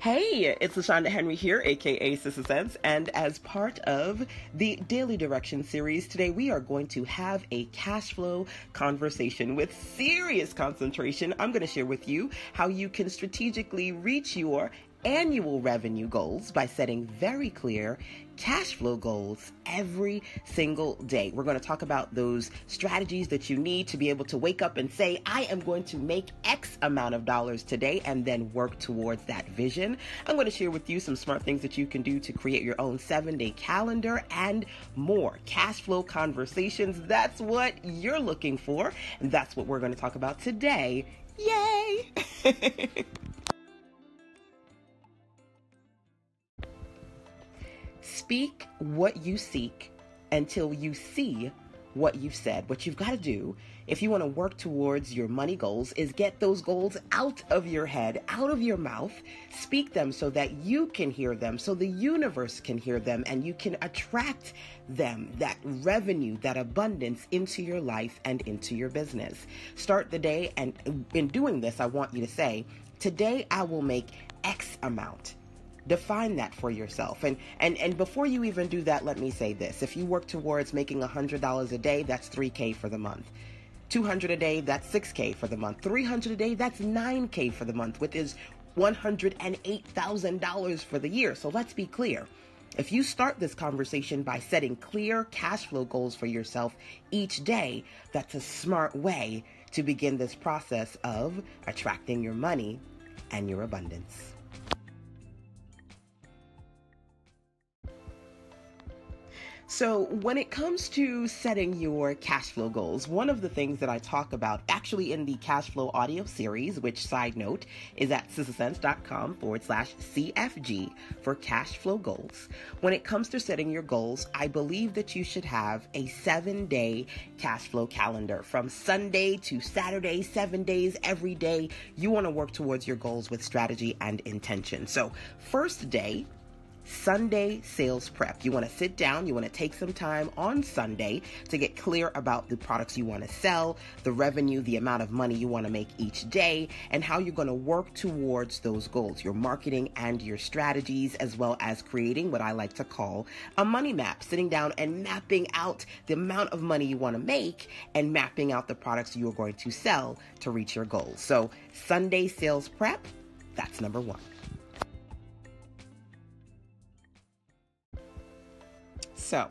Hey, it's LaShonda Henry here, aka Sista Sense, and as part of the Daily Direction series, today we are going to have a cash flow conversation with serious concentration. I'm going to share with you how you can strategically reach your annual revenue goals by setting very clear cash flow goals every single day. We're going to talk about those strategies that you need to be able to wake up and say, I am going to make X amount of dollars today and then work towards that vision. I'm going to share with you some smart things that you can do to create your own seven day calendar and more cash flow conversations. That's what you're looking for. And that's what we're going to talk about today. Yay! Speak what you seek until you see what you've said. What you've got to do if you want to work towards your money goals is get those goals out of your head, out of your mouth, speak them so that you can hear them, so the universe can hear them, and you can attract them, that revenue, that abundance into your life and into your business. Start the day, and in doing this, I want you to say, Today I will make X amount define that for yourself. And and and before you even do that let me say this. If you work towards making $100 a day that's 3k for the month. 200 a day that's 6k for the month. 300 a day that's 9k for the month which is $108,000 for the year. So let's be clear. If you start this conversation by setting clear cash flow goals for yourself each day, that's a smart way to begin this process of attracting your money and your abundance. So, when it comes to setting your cash flow goals, one of the things that I talk about actually in the cash flow audio series, which side note is at sistasense.com forward slash CFG for cash flow goals. When it comes to setting your goals, I believe that you should have a seven day cash flow calendar from Sunday to Saturday, seven days every day. You want to work towards your goals with strategy and intention. So, first day, Sunday sales prep. You want to sit down, you want to take some time on Sunday to get clear about the products you want to sell, the revenue, the amount of money you want to make each day, and how you're going to work towards those goals, your marketing and your strategies, as well as creating what I like to call a money map, sitting down and mapping out the amount of money you want to make and mapping out the products you are going to sell to reach your goals. So, Sunday sales prep, that's number one. So,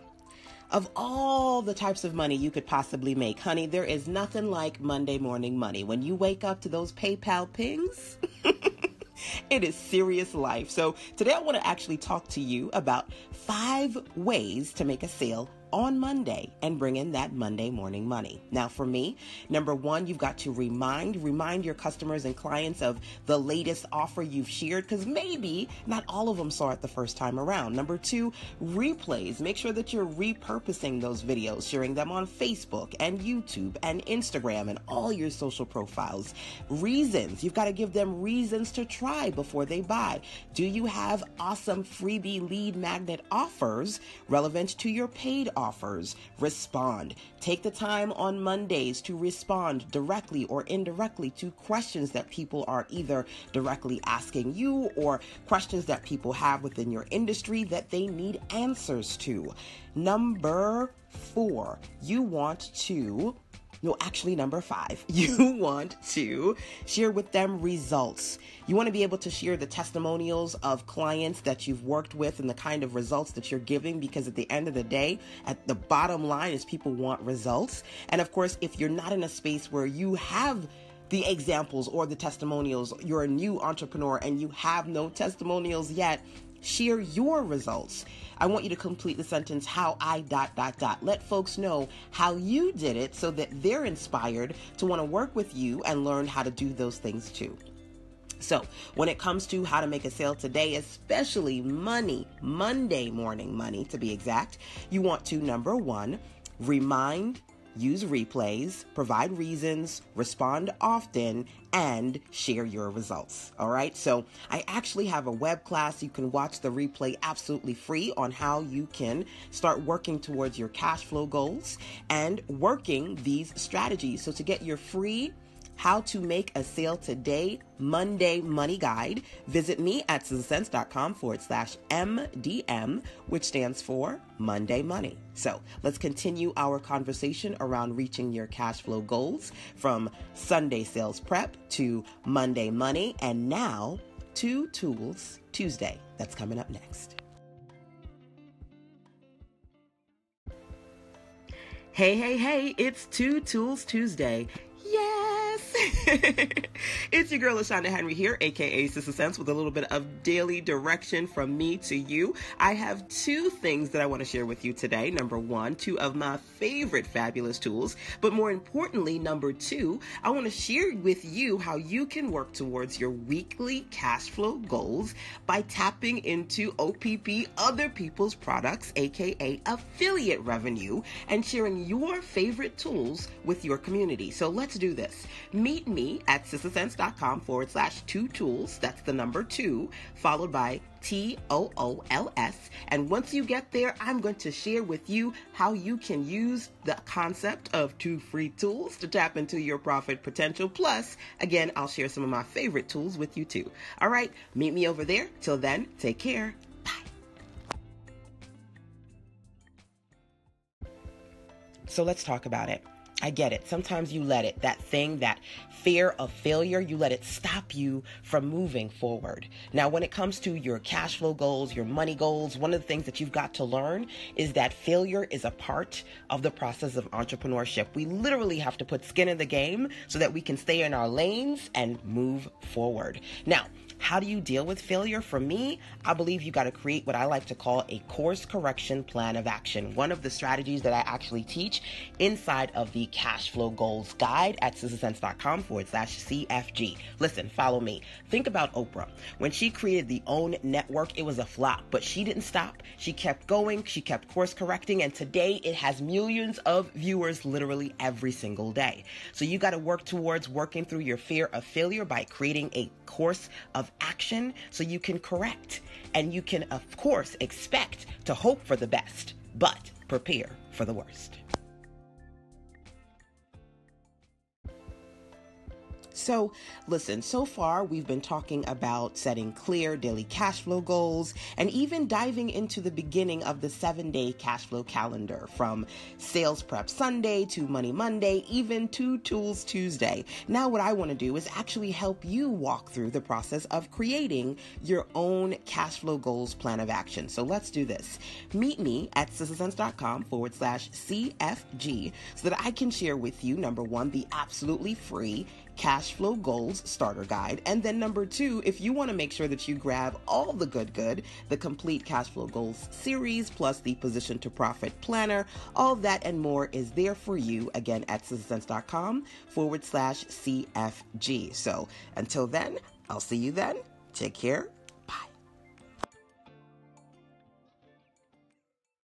of all the types of money you could possibly make, honey, there is nothing like Monday morning money. When you wake up to those PayPal pings, it is serious life. So, today I want to actually talk to you about five ways to make a sale on Monday and bring in that Monday morning money. Now, for me, number one, you've got to remind, remind your customers and clients of the latest offer you've shared because maybe not all of them saw it the first time around. Number two, replays. Make sure that you're repurposing those videos, sharing them on Facebook and YouTube and Instagram and all your social profiles. Reasons. You've got to give them reasons to try before they buy. Do you have awesome freebie lead magnet offers relevant to your paid offers? Respond. Take the time on Mondays to respond directly or indirectly to questions that people are either directly asking you or questions that people have within your industry that they need answers to. Number four, you want to no, actually, number five, you want to share with them results. You want to be able to share the testimonials of clients that you've worked with and the kind of results that you're giving because at the end of the day, at the bottom line is people want results. And of course, if you're not in a space where you have the examples or the testimonials, you're a new entrepreneur and you have no testimonials yet, share your results. I want you to complete the sentence how I dot dot dot. Let folks know how you did it so that they're inspired to want to work with you and learn how to do those things too. So, when it comes to how to make a sale today, especially money, Monday morning money to be exact, you want to number one, remind use replays, provide reasons, respond often, and share your results. All right. So I actually have a web class. You can watch the replay absolutely free on how you can start working towards your cash flow goals and working these strategies. So to get your free How to Make a Sale Today Monday Money Guide. Visit me at sistasense.com forward slash MDM, which stands for Monday Money. So let's continue our conversation around reaching your cash flow goals from Sunday sales prep to Monday Money, and now two tools Tuesday. That's coming up next. Hey, hey, hey, it's Two Tools Tuesday. It's your girl, LaShonda Henry here, aka Sista Sense, with a little bit of daily direction from me to you. I have two things that I want to share with you today. Number one, two of my favorite fabulous tools, but more importantly, number two, I want to share with you how you can work towards your weekly cash flow goals by tapping into OPP, other people's products, aka affiliate revenue, and sharing your favorite tools with your community. So let's do this. Meet me at sistasense.com forward slash two tools. That's the number two, followed by T O O L S. And once you get there, I'm going to share with you how you can use the concept of two free tools to tap into your profit potential. Plus, again, I'll share some of my favorite tools with you too. All right, meet me over there. Till then, take care. Bye. So let's talk about it. I get it. Sometimes you let it, that thing, that fear of failure, you let it stop you from moving forward. Now, when it comes to your cash flow goals, your money goals, one of the things that you've got to learn is that failure is a part of the process of entrepreneurship. We literally have to put skin in the game so that we can stay in our lanes and move forward. Now, how do you deal with failure? For me, I believe you got to create what I like to call a course correction plan of action. One of the strategies that I actually teach inside of the cash flow goals guide at sistasense.com forward slash CFG. Listen, follow me. Think about Oprah. When she created the OWN network, it was a flop, but she didn't stop. She kept going, she kept course correcting, and today it has millions of viewers literally every single day. So you got to work towards working through your fear of failure by creating a course of action so you can correct. And you can, of course, expect to hope for the best, but prepare for the worst. So, listen, so far we've been talking about setting clear daily cash flow goals and even diving into the beginning of the seven day cash flow calendar from Sales Prep Sunday to Money Monday, even to Tools Tuesday. Now, what I want to do is actually help you walk through the process of creating your own cash flow goals plan of action. So, let's do this. Meet me at sistasense.com forward slash CFG so that I can share with you, number one, the absolutely free cash flow goals starter guide. And then number two, if you want to make sure that you grab all the good, good, the complete cash flow goals series plus the position to profit planner, all that and more is there for you again at sistasense.com forward slash CFG. So until then, I'll see you then. Take care